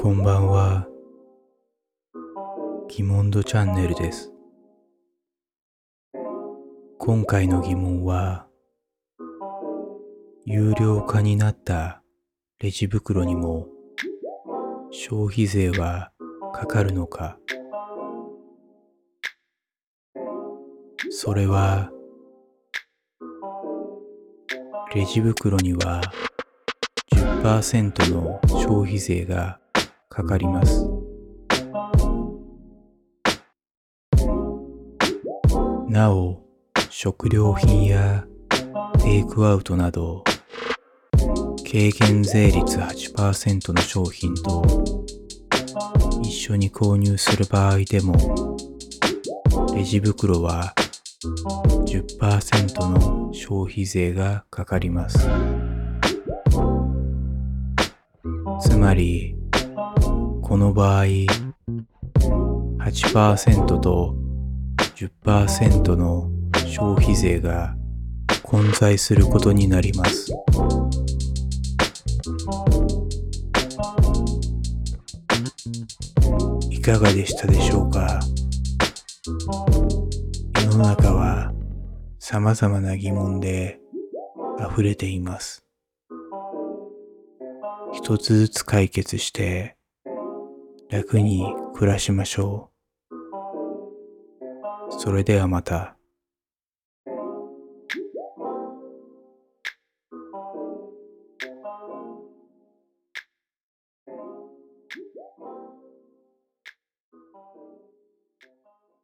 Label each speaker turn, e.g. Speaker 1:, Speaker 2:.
Speaker 1: こんばんは。疑問度チャンネルです。今回の疑問は、有料化になったレジ袋にも消費税はかかるのかそれは、レジ袋には10%の消費税がかかります。なお、食料品やテイクアウトなど、軽減税率8%の商品と一緒に購入する場合でも、レジ袋は10%の消費税がかかります。つまり、この場合、8%と10%の消費税が混在することになります。いかがでしたでしょうか？世の中は様々な疑問で溢れています。一つずつ解決して楽に暮らしましょう。それではまた。